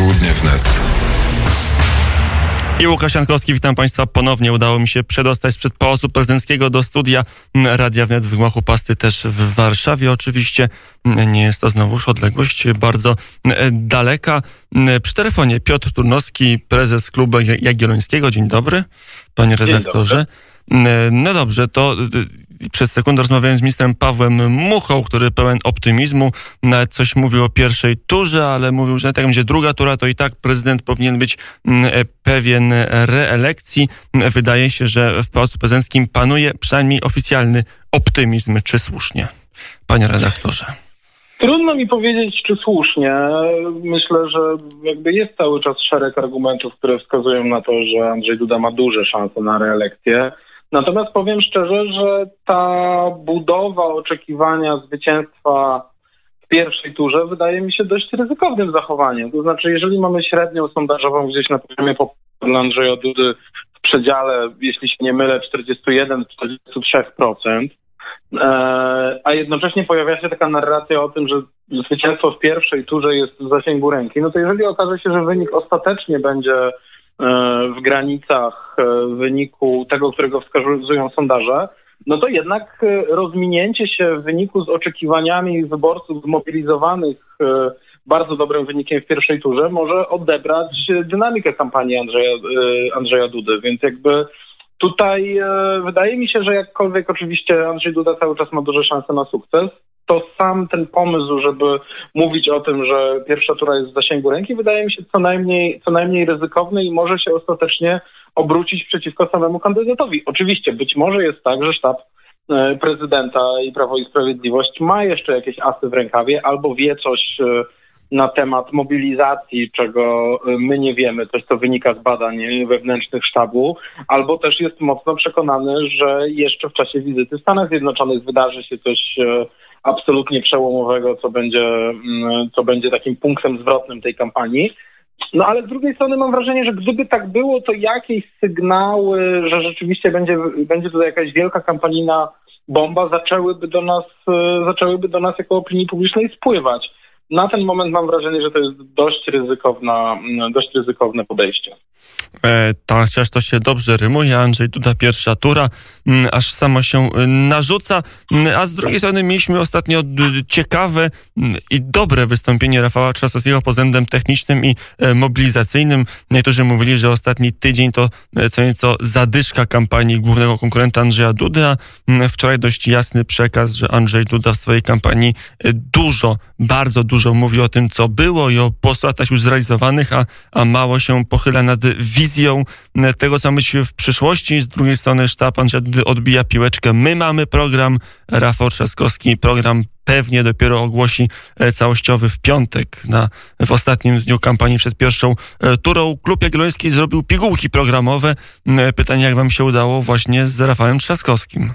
Południe wnet. I Łukasz Jankowski, witam Państwa ponownie. Udało mi się przedostać sprzed Pałacu Prezydenckiego do studia Radia Wnet w gmachu Pasty też w Warszawie. Oczywiście nie jest to znowuż odległość bardzo daleka. Przy telefonie Piotr Turnowski, prezes Klubu Jagiellońskiego. Dzień dobry, panie redaktorze. Dobry. No dobrze, to przed sekundą rozmawiałem z ministrem Pawłem Muchą, który pełen optymizmu nawet coś mówił o pierwszej turze, ale mówił, że jak będzie druga tura, to i tak prezydent powinien być mm, e, pewien reelekcji. Wydaje się, że w Pałacu Prezydenckim panuje przynajmniej oficjalny optymizm. Czy słusznie, panie redaktorze? Trudno mi powiedzieć, czy słusznie. Myślę, że jakby jest cały czas szereg argumentów, które wskazują na to, że Andrzej Duda ma duże szanse na reelekcję. Natomiast powiem szczerze, że ta budowa oczekiwania zwycięstwa w pierwszej turze wydaje mi się dość ryzykownym zachowaniem. To znaczy, jeżeli mamy średnią sondażową gdzieś na poziomie dla Andrzeja Dudy w przedziale, jeśli się nie mylę, 41-43%, e, a jednocześnie pojawia się taka narracja o tym, że zwycięstwo w pierwszej turze jest w zasięgu ręki, no to jeżeli okaże się, że wynik ostatecznie będzie w granicach e, wyniku tego, którego wskazują sondaże, no to jednak e, rozminięcie się w wyniku z oczekiwaniami wyborców zmobilizowanych e, bardzo dobrym wynikiem w pierwszej turze może odebrać dynamikę kampanii Andrzeja, Andrzeja Dudy, więc jakby tutaj wydaje mi się, że jakkolwiek oczywiście Andrzej Duda cały czas ma duże szanse na sukces, to sam ten pomysł, żeby mówić o tym, że pierwsza tura jest w zasięgu ręki, wydaje mi się co najmniej, co najmniej ryzykowny i może się ostatecznie obrócić przeciwko samemu kandydatowi. Oczywiście być może jest tak, że sztab e, prezydenta i Prawo i Sprawiedliwość ma jeszcze jakieś asy w rękawie albo wie coś e, na temat mobilizacji, czego e, my nie wiemy, coś co wynika z badań wewnętrznych sztabu, albo też jest mocno przekonany, że jeszcze w czasie wizyty w Stanach Zjednoczonych wydarzy się coś absolutnie przełomowego, co będzie, mm, co będzie takim punktem zwrotnym tej kampanii. No ale z drugiej strony mam wrażenie, że gdyby tak było, to jakieś sygnały, że rzeczywiście będzie, będzie tutaj jakaś wielka kampanijna bomba, zaczęłyby do nas, zaczęłyby do nas jako opinii publicznej spływać na ten moment mam wrażenie, że to jest dość, ryzykowna, mm, dość ryzykowne podejście. E, tak, chociaż to się dobrze rymuje. Andrzej Duda, pierwsza tura, m, mm, aż samo się y, narzuca. Mm, a z drugiej strony mieliśmy ostatnio ciekawe i dobre wystąpienie Rafała Trzaskowskiego pod względem technicznym i e, mobilizacyjnym. Niektórzy mówili, że ostatni tydzień to e, co nieco zadyszka kampanii głównego konkurenta Andrzeja Dudy, a wczoraj dość jasny przekaz, że Andrzej Duda w swojej kampanii e, dużo, bardzo dużo mówi o tym, co było i o postulatach już zrealizowanych, a, a mało się pochyla nad wizją e, tego, co być w przyszłości. Z drugiej strony sztab Andrzeja odbija piłeczkę. My mamy program, Rafał Trzaskowski program pewnie dopiero ogłosi e, całościowy w piątek, na, w ostatnim dniu kampanii przed pierwszą e, turą. Klub Jagielloński zrobił pigułki programowe. Pytanie, jak wam się udało właśnie z Rafałem Trzaskowskim?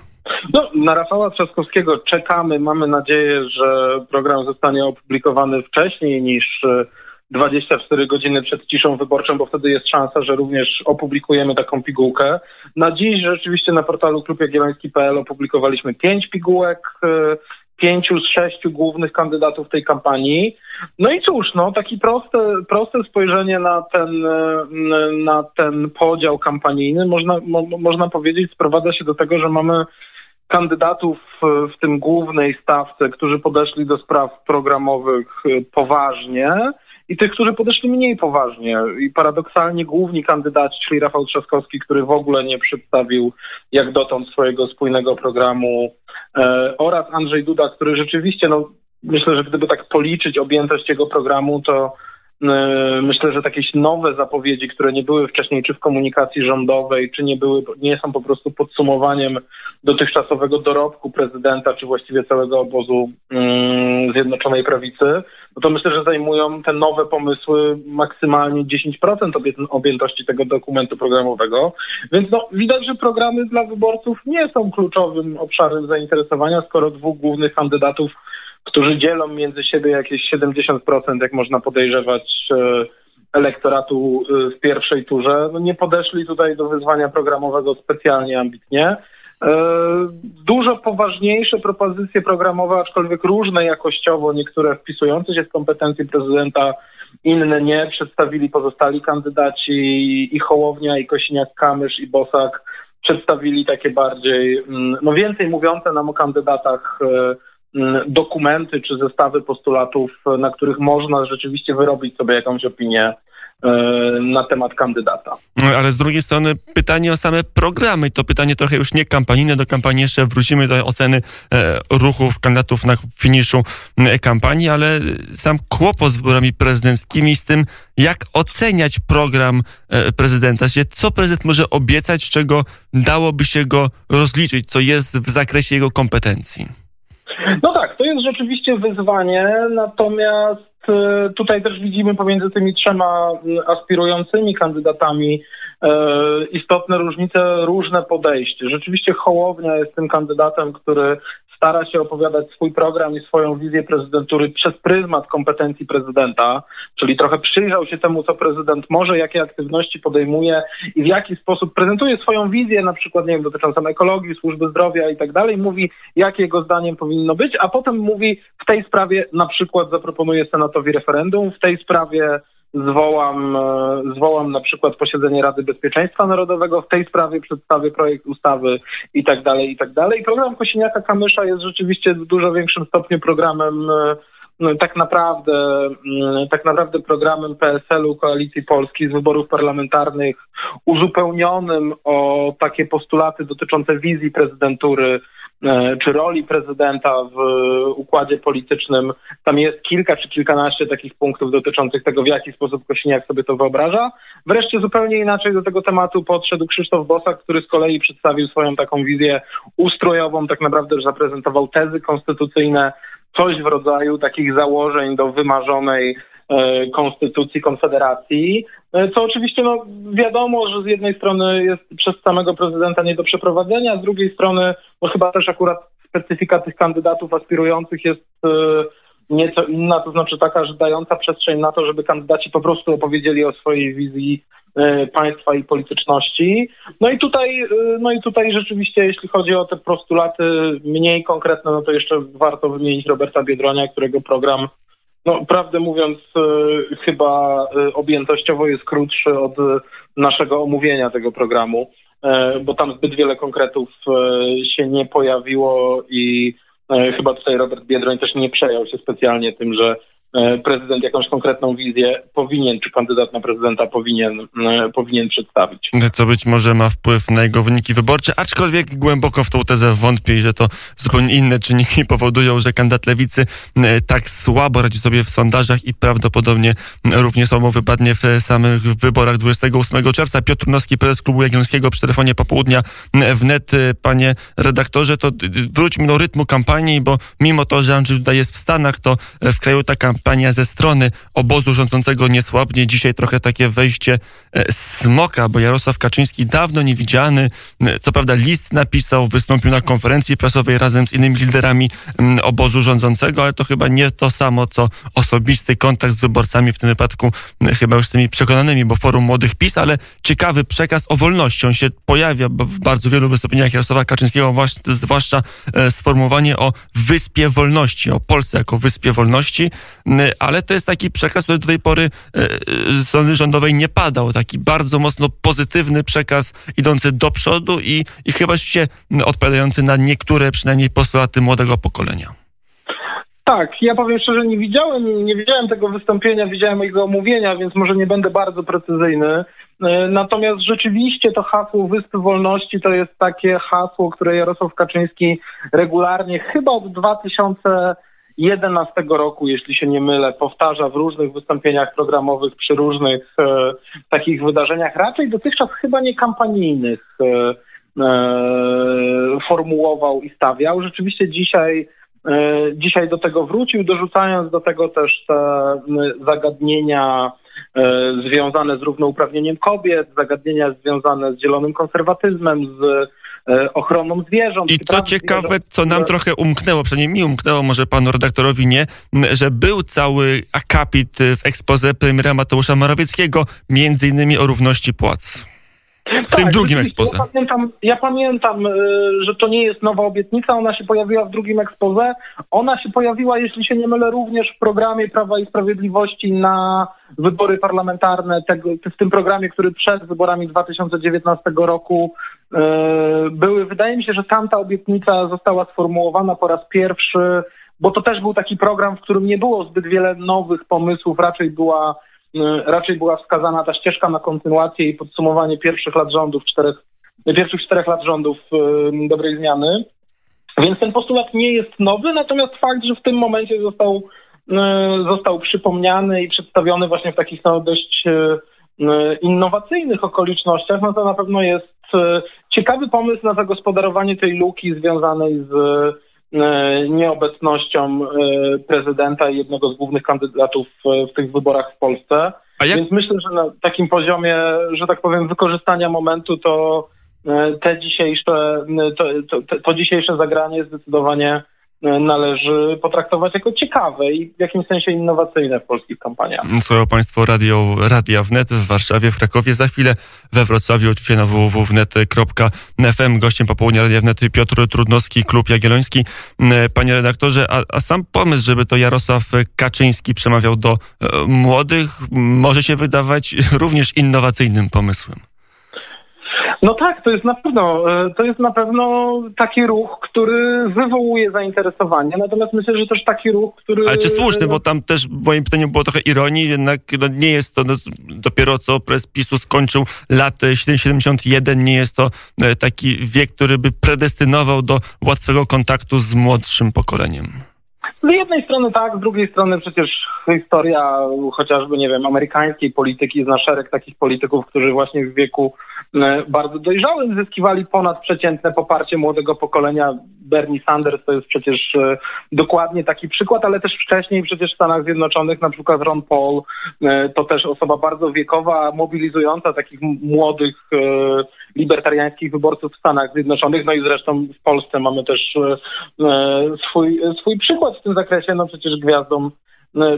No, na Rafała Trzaskowskiego czekamy. Mamy nadzieję, że program zostanie opublikowany wcześniej niż 24 e, godziny przed ciszą wyborczą, bo wtedy jest szansa, że również opublikujemy taką pigułkę. Na dziś rzeczywiście na portalu klubjagielloński.pl opublikowaliśmy pięć pigułek, e, pięciu z sześciu głównych kandydatów tej kampanii. No i cóż, no, takie proste, proste spojrzenie na ten, e, na ten podział kampanijny można, mo, można powiedzieć sprowadza się do tego, że mamy kandydatów w tym głównej stawce, którzy podeszli do spraw programowych poważnie i tych, którzy podeszli mniej poważnie. I paradoksalnie główni kandydaci, czyli Rafał Trzaskowski, który w ogóle nie przedstawił jak dotąd swojego spójnego programu e, oraz Andrzej Duda, który rzeczywiście, no myślę, że gdyby tak policzyć objętość jego programu, to E, myślę, że jakieś nowe zapowiedzi, które nie były wcześniej czy w komunikacji rządowej, czy nie były, nie są po prostu podsumowaniem dotychczasowego dorobku prezydenta, czy właściwie całego obozu mm, Zjednoczonej Prawicy, no to myślę, że zajmują te nowe pomysły maksymalnie 10% objętości tego dokumentu programowego. Więc no, widać, że programy dla wyborców nie są kluczowym obszarem zainteresowania, skoro dwóch głównych kandydatów którzy dzielą między siebie jakieś 70%, jak można podejrzewać, e, elektoratu e, w pierwszej turze, no nie podeszli tutaj do wyzwania programowego specjalnie ambitnie. E, dużo poważniejsze propozycje programowe, aczkolwiek różne jakościowo, niektóre wpisujące się w kompetencje prezydenta, inne nie. Przedstawili pozostali kandydaci i Hołownia, i Kosiniak-Kamysz, i Bosak przedstawili takie bardziej, mm, no więcej mówiące nam o kandydatach e, mm, dokumenty czy zestawy postulatów, na których można rzeczywiście wyrobić sobie jakąś opinię na temat kandydata. No, ale z drugiej strony pytanie o same programy. To pytanie trochę już nie kampanijne. Do kampanii jeszcze wrócimy do oceny e, ruchów kandydatów na finiszu kampanii, ale sam kłopot z wyborami prezydenckimi z tym, jak oceniać program e, prezydenta, co prezydent może obiecać, czego dałoby się go rozliczyć, co jest w zakresie jego kompetencji. No tak, to jest rzeczywiście wyzwanie, natomiast e, tutaj też widzimy pomiędzy tymi trzema aspirującymi kandydatami e, istotne różnice, różne podejście. Rzeczywiście Hołownia jest tym kandydatem, który stara się opowiadać swój program i swoją wizję prezydentury przez pryzmat kompetencji prezydenta, czyli trochę przyjrzał się temu, co prezydent może, jakie aktywności podejmuje i w jaki sposób prezentuje swoją wizję, na przykład, nie wiem, dotyczącą ekologii, służby zdrowia i tak dalej, mówi, jakie jego zdaniem powinno być, a potem mówi, w tej sprawie na przykład zaproponuje Senatowi referendum, w tej sprawie zwołam, e, zwołam na przykład posiedzenie Rady Bezpieczeństwa Narodowego, w tej sprawie przedstawię projekt ustawy i tak dalej, i tak dalej. Program Kosiniaka-Kamysza jest rzeczywiście w dużo większym stopniu programem e, no, tak naprawdę, mm, tak naprawdę programem PSL-u Koalicji Polskiej z wyborów parlamentarnych uzupełnionym o takie postulaty dotyczące wizji prezydentury czy roli prezydenta w układzie politycznym. Tam jest kilka czy kilkanaście takich punktów dotyczących tego, w jaki sposób Kosiniak sobie to wyobraża. Wreszcie zupełnie inaczej do tego tematu podszedł Krzysztof Bosak, który z kolei przedstawił swoją taką wizję ustrojową, tak naprawdę zaprezentował tezy konstytucyjne, coś w rodzaju takich założeń do wymarzonej E, konstytucji Konfederacji, e, co oczywiście no, wiadomo, że z jednej strony jest przez samego prezydenta nie do przeprowadzenia, z drugiej strony no, chyba też akurat specyfika tych kandydatów aspirujących jest e, nieco inna, to znaczy taka, że dająca przestrzeń na to, żeby kandydaci po prostu opowiedzieli o swojej wizji państwa i polityczności. No i tutaj, no i tutaj rzeczywiście, jeśli chodzi o te postulaty mniej konkretne, no to jeszcze warto wymienić Roberta Biedronia, którego program no, prawdę mówiąc, e, chyba e, objętościowo jest krótszy od naszego omówienia tego programu, e, bo tam zbyt wiele konkretów się nie pojawiło i chyba tutaj Robert Biedroń też nie przejął się specjalnie tym, że E, prezydent jakąś konkretną wizję powinien, czy kandydat na prezydenta powinien, e, powinien przedstawić. Co być może ma wpływ na jego wyniki wyborcze, aczkolwiek głęboko w tą tezę wątpię, że to zupełnie inne czynniki powodują, że kandydat lewicy e, tak słabo radzi sobie w sondażach i prawdopodobnie równie słabo wypadnie w samych wyborach 28 czerwca. Piotr Nowski, prezes Klubu Jagiellońskiego przy telefonie popołudnia wnet. Panie redaktorze, to wróćmy do rytmu kampanii, bo mimo to, że Andrzej tutaj jest w Stanach, to w kraju ta kampania kampania ze strony obozu rządzącego nie słabnie. Dzisiaj trochę takie wejście e, smoka, bo Jarosław Kaczyński dawno niewidziany, e, co prawda list napisał, wystąpił na konferencji prasowej razem z innymi liderami obozu rządzącego, ale to chyba nie to samo, co osobisty kontakt z wyborcami, w tym wypadku chyba już z tymi przekonanymi, bo Forum Młodych PiS, ale ciekawy przekaz o wolności. On się pojawia w bardzo wielu wystąpieniach Jarosława Kaczyńskiego, zwłaszcza e, sformułowanie o Wyspie Wolności, o Polsce jako Wyspie Wolności ale to jest taki przekaz, który do tej pory e, e, z strony rządowej nie padał. Taki bardzo mocno pozytywny przekaz idący do przodu i, i chyba się odpowiadający na niektóre przynajmniej postulaty młodego pokolenia. Tak, ja powiem szczerze, nie widziałem, nie widziałem tego wystąpienia, widziałem jego omówienia, więc może nie będę bardzo precyzyjny. E, natomiast rzeczywiście to hasło Wyspy Wolności to jest takie hasło, które Jarosław Kaczyński regularnie, chyba od 2000 2011 roku, jeśli się nie mylę, powtarza w różnych wystąpieniach programowych przy różnych e, takich wydarzeniach, raczej dotychczas chyba nie kampanijnych, e, e, formułował i stawiał. Rzeczywiście dzisiaj, e, dzisiaj do tego wrócił, dorzucając do tego też te zagadnienia e, związane z równouprawnieniem kobiet, zagadnienia związane z zielonym konserwatyzmem, z ochroną zwierząt. I co ciekawe, co nam trochę umknęło, przynajmniej mi umknęło, może panu redaktorowi nie, że był cały akapit w ekspoze premiera Mateusza Morawieckiego, między innymi o równości płac. w tak, tym drugim ekspoze. Ja pamiętam, ja pamiętam, że to nie jest nowa obietnica, ona się pojawiła w drugim ekspoze. Ona się pojawiła, jeśli się nie mylę, również w programie Prawa i Sprawiedliwości na wybory parlamentarne, w tym programie, który przed wyborami 2019 roku e, były. Wydaje mi się, że tamta obietnica została sformułowana po raz pierwszy, bo to też był taki program, w którym nie było zbyt wiele nowych pomysłów, raczej była E, raczej była wskazana ta ścieżka na kontynuację i podsumowanie pierwszych lat rządów, czterech, pierwszych czterech lat rządów e, dobrej zmiany. Więc ten postulat nie jest nowy, natomiast fakt, że w tym momencie został, e, został przypomniany i przedstawiony właśnie w takich no, dość innowacyjnych okolicznościach, no to na pewno jest ciekawy pomysł na zagospodarowanie tej luki związanej z E, nieobecnością e, prezydenta i jednego z głównych kandydatów w tych wyborach w Polsce. Jak... Więc myślę, że na takim poziomie, że tak powiem, wykorzystania momentu to te dzisiejsze, to, to, to dzisiejsze zagranie zdecydowanie należy potraktować jako ciekawe i w jakimś sensie innowacyjne w polskich kampaniach. Słuchają Państwo radio, Radia Wnet w Warszawie, w Krakowie, za chwilę we Wrocławiu, oczywiście na www.wnet.fm. Gościem popołudnia Radia Wnet Piotr Trudnowski, Klub Jagielloński. Panie redaktorze, a, a sam pomysł, żeby to Jarosław Kaczyński przemawiał do e, młodych, może się wydawać również innowacyjnym pomysłem. No tak, to jest na pewno, e, to jest na pewno taki ruch, który wywołuje zainteresowanie, natomiast myślę, że też taki ruch, który... Ale czy słuszny, bo tam też w moim pytaniu było trochę ironii, jednak no, nie jest to no, dopiero co prez PiSu skończył lat 71, nie jest to e, taki wiek, który by predestynował do łatwego kontaktu z młodszym pokoleniem. Z jednej strony tak, z drugiej strony przecież historia chociażby, nie wiem, amerykańskiej polityki zna szereg takich polityków, którzy właśnie w wieku e, bardzo dojrzałym zyskiwali ponadprzeciętne poparcie młodego pokolenia. Bernie Sanders to jest przecież e, dokładnie taki przykład, ale też wcześniej przecież w Stanach Zjednoczonych na przykład Ron Paul e, to też osoba bardzo wiekowa, mobilizująca takich młodych libertariańskich wyborców w Stanach Zjednoczonych. No i zresztą w Polsce mamy też swój, swój przykład w tym zakresie. No przecież gwiazdą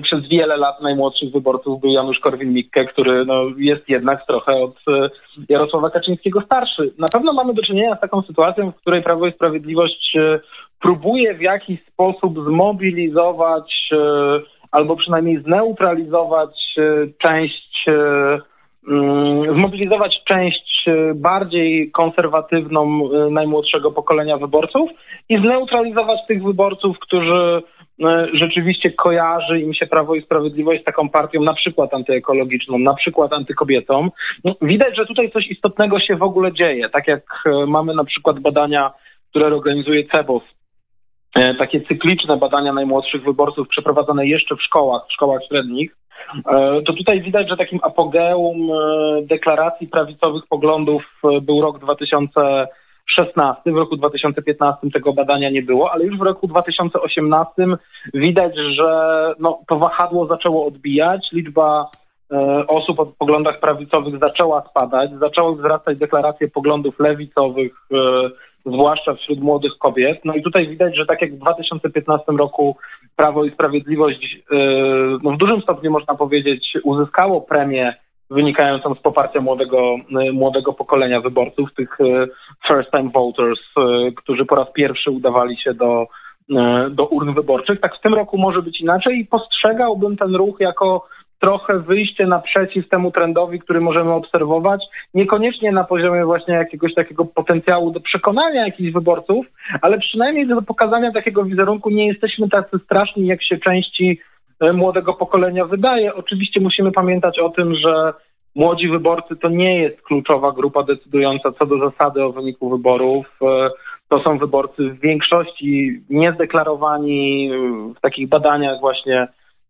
przez wiele lat najmłodszych wyborców był Janusz Korwin-Mikke, który no, jest jednak trochę od e, Jarosława Kaczyńskiego starszy. Na pewno mamy do czynienia z taką sytuacją, w której Prawo i Sprawiedliwość e, próbuje w jakiś sposób zmobilizować e, albo przynajmniej zneutralizować część mm, zmobilizować część bardziej konserwatywną najmłodszego pokolenia wyborców i zneutralizować tych wyborców, którzy no, rzeczywiście kojarzy im się Prawo i Sprawiedliwość z taką partią na przykład antyekologiczną, na przykład antykobietą. No, widać, że tutaj coś istotnego się w ogóle dzieje. Tak jak e, mamy na przykład badania, które organizuje CEBOS, e, takie cykliczne badania najmłodszych wyborców przeprowadzane jeszcze w szkołach, w szkołach średnich, e, to tutaj widać, że takim apogeum deklaracji prawicowych poglądów był rok 2000 2016. W roku 2015 tego badania nie było, ale już w roku 2018 widać, że no, to wahadło zaczęło odbijać. Liczba e, osób o poglądach prawicowych zaczęła spadać, zaczęły wzrastać deklaracje poglądów lewicowych, e, zwłaszcza wśród młodych kobiet. No i tutaj widać, że tak jak w 2015 roku Prawo i Sprawiedliwość e, no w dużym stopniu można powiedzieć uzyskało premię wynikającą z poparcia młodego, y, młodego pokolenia wyborców, tych y, first time voters, y, którzy po raz pierwszy udawali się do, do urn wyborczych. Tak w tym roku może być inaczej i postrzegałbym ten ruch jako trochę wyjście naprzeciw temu trendowi, który możemy obserwować, niekoniecznie na poziomie właśnie jakiegoś takiego potencjału do przekonania jakichś wyborców, ale przynajmniej do pokazania takiego wizerunku nie jesteśmy tacy straszni, jak się części E, młodego pokolenia wydaje. Oczywiście musimy pamiętać o tym, że młodzi wyborcy to nie jest kluczowa grupa decydująca co do zasady o wyniku wyborów. E, to są wyborcy w większości niezdeklarowani w takich badaniach właśnie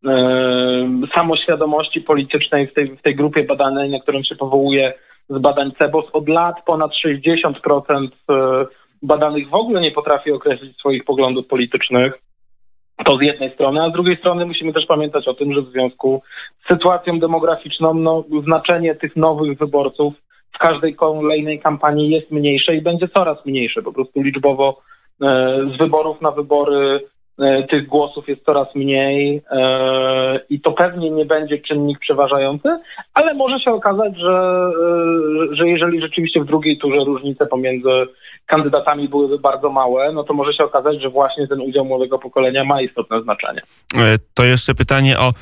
e, samoświadomości politycznej w tej, w tej grupie badanej, na którą się powołuje z badań CEBOS. Od lat ponad 60% badanych w ogóle nie potrafi określić swoich poglądów politycznych. To z jednej strony, a z drugiej strony musimy też pamiętać o tym, że w związku z sytuacją demograficzną no, znaczenie tych nowych wyborców w każdej kolejnej kampanii jest mniejsze i będzie coraz mniejsze. Po prostu liczbowo e, z wyborów na wybory tych głosów jest coraz mniej e, i to pewnie nie będzie czynnik przeważający, ale może się okazać, że, e, że jeżeli rzeczywiście w drugiej turze różnice pomiędzy kandydatami byłyby bardzo małe, no to może się okazać, że właśnie ten udział młodego pokolenia ma istotne znaczenie. To jeszcze pytanie o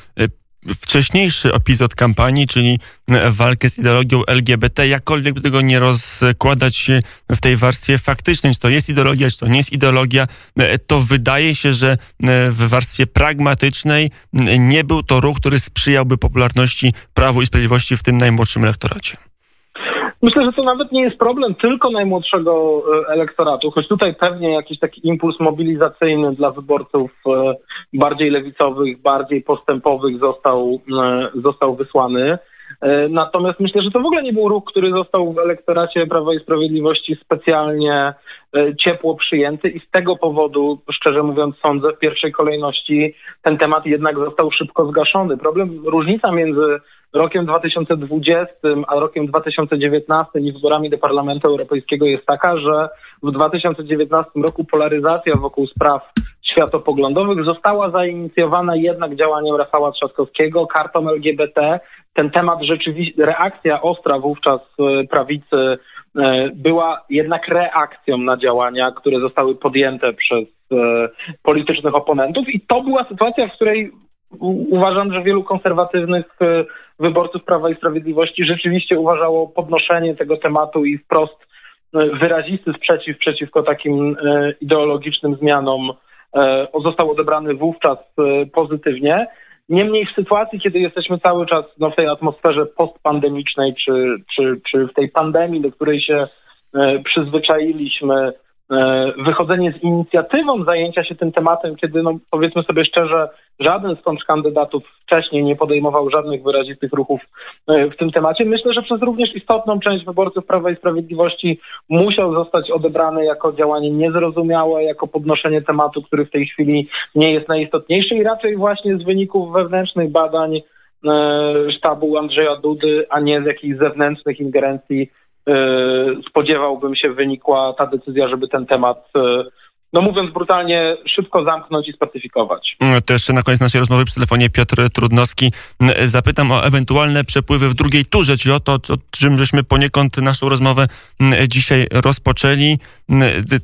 wcześniejszy epizod kampanii, czyli walkę z ideologią LGBT, jakkolwiek by tego nie rozkładać w tej warstwie faktycznej, czy to jest ideologia, czy to nie jest ideologia, to wydaje się, że w warstwie pragmatycznej nie był to ruch, który sprzyjałby popularności Prawu i Sprawiedliwości w tym najmłodszym elektoracie. Myślę, że to nawet nie jest problem tylko najmłodszego e, elektoratu, choć tutaj pewnie jakiś taki impuls mobilizacyjny dla wyborców e, bardziej lewicowych, bardziej postępowych został, e, został wysłany. Natomiast myślę, że to w ogóle nie był ruch, który został w elektoracie Prawa i Sprawiedliwości specjalnie ciepło przyjęty i z tego powodu, szczerze mówiąc, sądzę, w pierwszej kolejności ten temat jednak został szybko zgaszony. Problem, różnica między rokiem 2020 a rokiem 2019 i wyborami do Parlamentu Europejskiego jest taka, że w 2019 roku polaryzacja wokół spraw światopoglądowych została zainicjowana jednak działaniem Rafała Trzaskowskiego, kartą LGBT. Ten temat rzeczywiście, reakcja ostra wówczas e, prawicy e, była jednak reakcją na działania, które zostały podjęte przez e, politycznych oponentów i to była sytuacja, w której uważam, że wielu konserwatywnych wyborców Prawa i Sprawiedliwości rzeczywiście uważało podnoszenie tego tematu i wprost e, wyrazisty sprzeciw przeciwko takim e, ideologicznym zmianom został odebrany wówczas pozytywnie. Niemniej w sytuacji, kiedy jesteśmy cały czas no, w tej atmosferze postpandemicznej, czy, czy, czy w tej pandemii, do której się przyzwyczailiśmy, wychodzenie z inicjatywą zajęcia się tym tematem, kiedy no, powiedzmy sobie szczerze, żaden z kontrkandydatów wcześniej nie podejmował żadnych wyrazistych ruchów e, w tym temacie. Myślę, że przez również istotną część wyborców Prawa i Sprawiedliwości musiał zostać odebrany jako działanie niezrozumiałe, jako podnoszenie tematu, który w tej chwili nie jest najistotniejszy i raczej właśnie z wyników wewnętrznych badań e, sztabu Andrzeja Dudy, a nie z jakichś zewnętrznych ingerencji E, spodziewałbym się wynikła ta decyzja, żeby ten temat no mówiąc brutalnie, szybko zamknąć i spacyfikować. Mm, to jeszcze na koniec naszej rozmowy przy telefonie Piotr Trudnowski. Zapytam o ewentualne przepływy w drugiej turze, czyli o to, o czym żeśmy poniekąd naszą rozmowę dzisiaj rozpoczęli.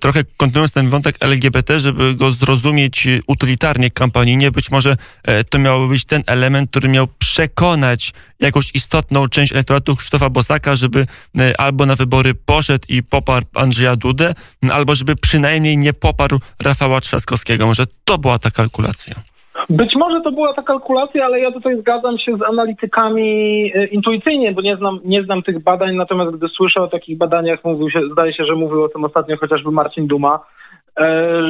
Trochę kontynuując ten wątek LGBT, żeby go zrozumieć utylitarnie, kampanijnie, być może e, to miał być ten element, który miał przekonać jakąś istotną część elektoratu Krzysztofa Bosaka, żeby e, albo na wybory poszedł i poparł Andrzeja Dudę, albo żeby przynajmniej nie poparł Rafała Trzaskowskiego. Może to była ta kalkulacja. Być może to była ta kalkulacja, ale ja tutaj zgadzam się z analitykami e, intuicyjnie, bo nie znam, nie znam tych badań, natomiast gdy słyszę o takich badaniach, mówił się, zdaje się, że mówił o tym ostatnio chociażby Marcin Duma,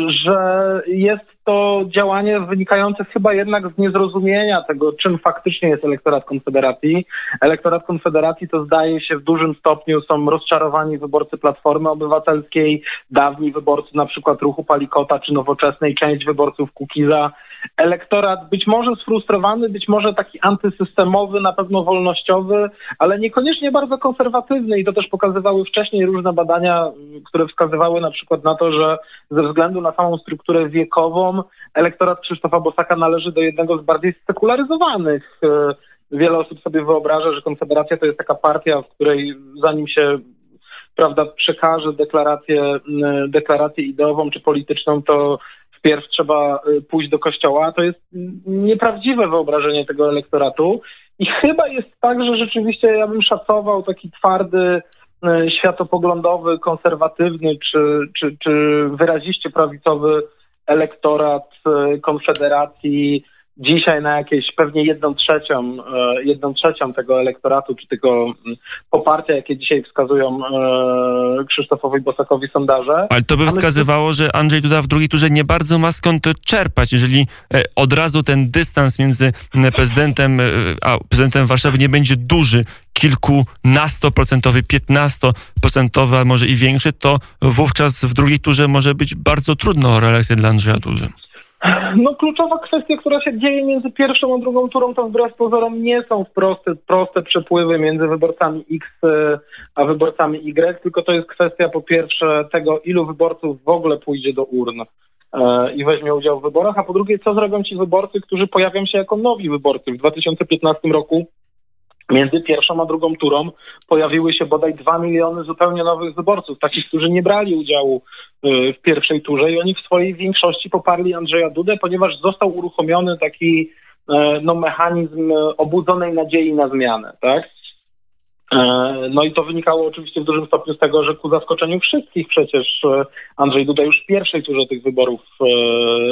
że jest to działanie wynikające chyba jednak z niezrozumienia tego, czym faktycznie jest elektorat Konfederacji. Elektorat Konfederacji to zdaje się w dużym stopniu są rozczarowani wyborcy Platformy Obywatelskiej, dawni wyborcy na przykład Ruchu Palikota czy Nowoczesnej, część wyborców Kukiza. Elektorat być może sfrustrowany, być może taki antysystemowy, na pewno wolnościowy, ale niekoniecznie bardzo konserwatywny i to też pokazywały wcześniej różne badania, które wskazywały na przykład na to, że ze względu na samą strukturę wiekową elektorat Krzysztofa Bosaka należy do jednego z bardziej sekularyzowanych. E, wiele osób sobie wyobraża, że Konfederacja to jest taka partia, w której zanim się prawda, przekaże deklarację, deklarację ideową czy polityczną, to wpierw trzeba e, pójść do kościoła. To jest nieprawdziwe wyobrażenie tego elektoratu. I chyba jest tak, że rzeczywiście ja bym szacował taki twardy, e, światopoglądowy, konserwatywny czy, czy, czy wyraziście prawicowy elektorat e, Konfederacji dzisiaj na jakieś pewnie jedną trzecią, e, jedną trzecią tego elektoratu, czy tego mm, poparcia, jakie dzisiaj wskazują e, Krzysztofowi Bosakowi sondaże. Ale to by wskazywało, że Andrzej Duda w drugiej turze nie bardzo ma skąd czerpać, jeżeli od razu ten dystans między prezydentem a prezydentem Warszawy nie będzie duży, kilkunastoprocentowy, piętnastoprocentowy, a może i większy, to wówczas w drugiej turze może być bardzo trudno o reelekcję dla Andrzeja Dudy. No kluczowa kwestia, która się dzieje między pierwszą a drugą turą, to wbrew pozorom nie są proste, proste przepływy między wyborcami X e, a wyborcami Y, tylko to jest kwestia po pierwsze tego, ilu wyborców w ogóle pójdzie do urn. e, i weźmie udział w wyborach, a po drugie, co zrobią ci wyborcy, którzy pojawią się jako nowi wyborcy. W 2015 roku między pierwszą a drugą turą pojawiły się bodaj dwa miliony zupełnie nowych wyborców, takich, którzy nie brali udziału y, w pierwszej turze i oni w swojej większości poparli Andrzeja Dudę, ponieważ został uruchomiony taki e, no, mechanizm obudzonej nadziei na zmianę, tak? E, no i to wynikało oczywiście w dużym stopniu z tego, że ku zaskoczeniu wszystkich przecież e, Andrzej Duda już w pierwszej turze tych wyborów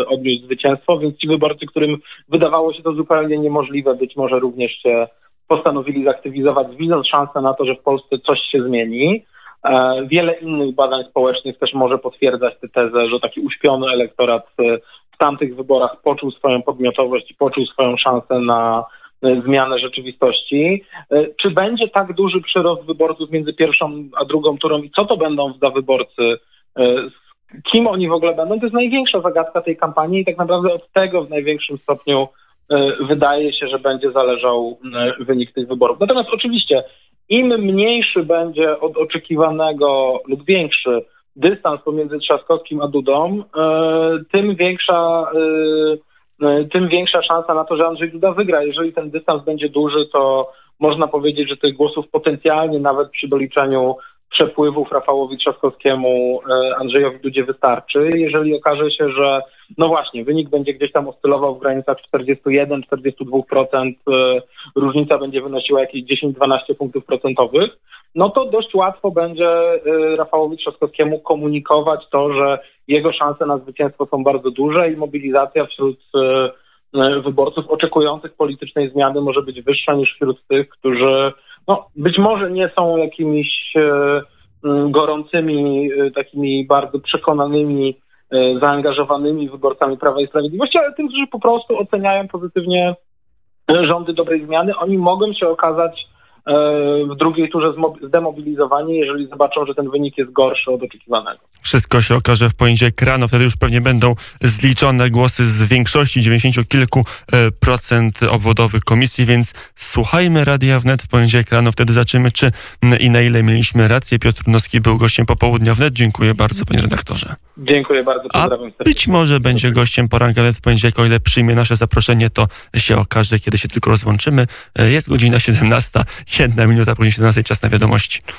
odniósł zwycięstwo, więc ci wyborcy, którym wydawało się to zupełnie niemożliwe, być może również się postanowili zaktywizować, widząc szansę na to, że w Polsce coś się zmieni. E, wiele innych badań społecznych też może potwierdzać tę tezę, że taki uśpiony elektorat e, w tamtych wyborach poczuł swoją podmiotowość i poczuł swoją szansę na e, zmianę rzeczywistości. Czy będzie tak duży przyrost wyborców między pierwszą a drugą turą i co to będą za wyborcy? Kim oni w ogóle będą? To jest największa zagadka tej kampanii i tak naprawdę od tego w największym stopniu wydaje się, że będzie zależał e, wynik tych wyborów. Natomiast oczywiście im mniejszy będzie od oczekiwanego lub większy dystans pomiędzy Trzaskowskim a Dudą, e, tym większa, tym większa szansa na to, że Andrzej Duda wygra. Jeżeli ten dystans będzie duży, to można powiedzieć, że tych głosów potencjalnie nawet przy doliczeniu przepływów Rafałowi Trzaskowskiemu, e, Andrzejowi Dudzie wystarczy. Jeżeli okaże się, że no właśnie, wynik będzie gdzieś tam oscylował w granicach 41-42%, e, różnica będzie wynosiła jakieś 10-12 punktów procentowych, no to dość łatwo będzie e, Rafałowi Trzaskowskiemu komunikować to, że jego szanse na zwycięstwo są bardzo duże i mobilizacja wśród wyborców oczekujących politycznej zmiany może być wyższa niż wśród tych, którzy no, być może nie są jakimiś gorącymi, takimi bardzo przekonanymi, zaangażowanymi wyborcami Prawa i Sprawiedliwości, ale tym, którzy po prostu oceniają pozytywnie rządy dobrej zmiany, oni mogą się okazać E, w drugiej turze zdemobilizowani, jeżeli zobaczą, że ten wynik jest gorszy od oczekiwanego. Wszystko się okaże w poniedziałek rano, wtedy już pewnie będą zliczone głosy z większości, 90 kilku e, procent obwodowych komisji, więc słuchajmy Radia Wnet w poniedziałek rano, wtedy zobaczymy, czy i na ile mieliśmy rację. Piotr Nowski był gościem popołudnia Wnet. Dziękuję bardzo, panie redaktorze. Dziękuję bardzo, pozdrawiam A być może będzie gościem poranka Wnet w poniedziałek, o ile przyjmie nasze zaproszenie, to się okaże, kiedy się tylko rozłączymy. E, jest godzina 17 jedna minuta później 17 czas na wiadomości.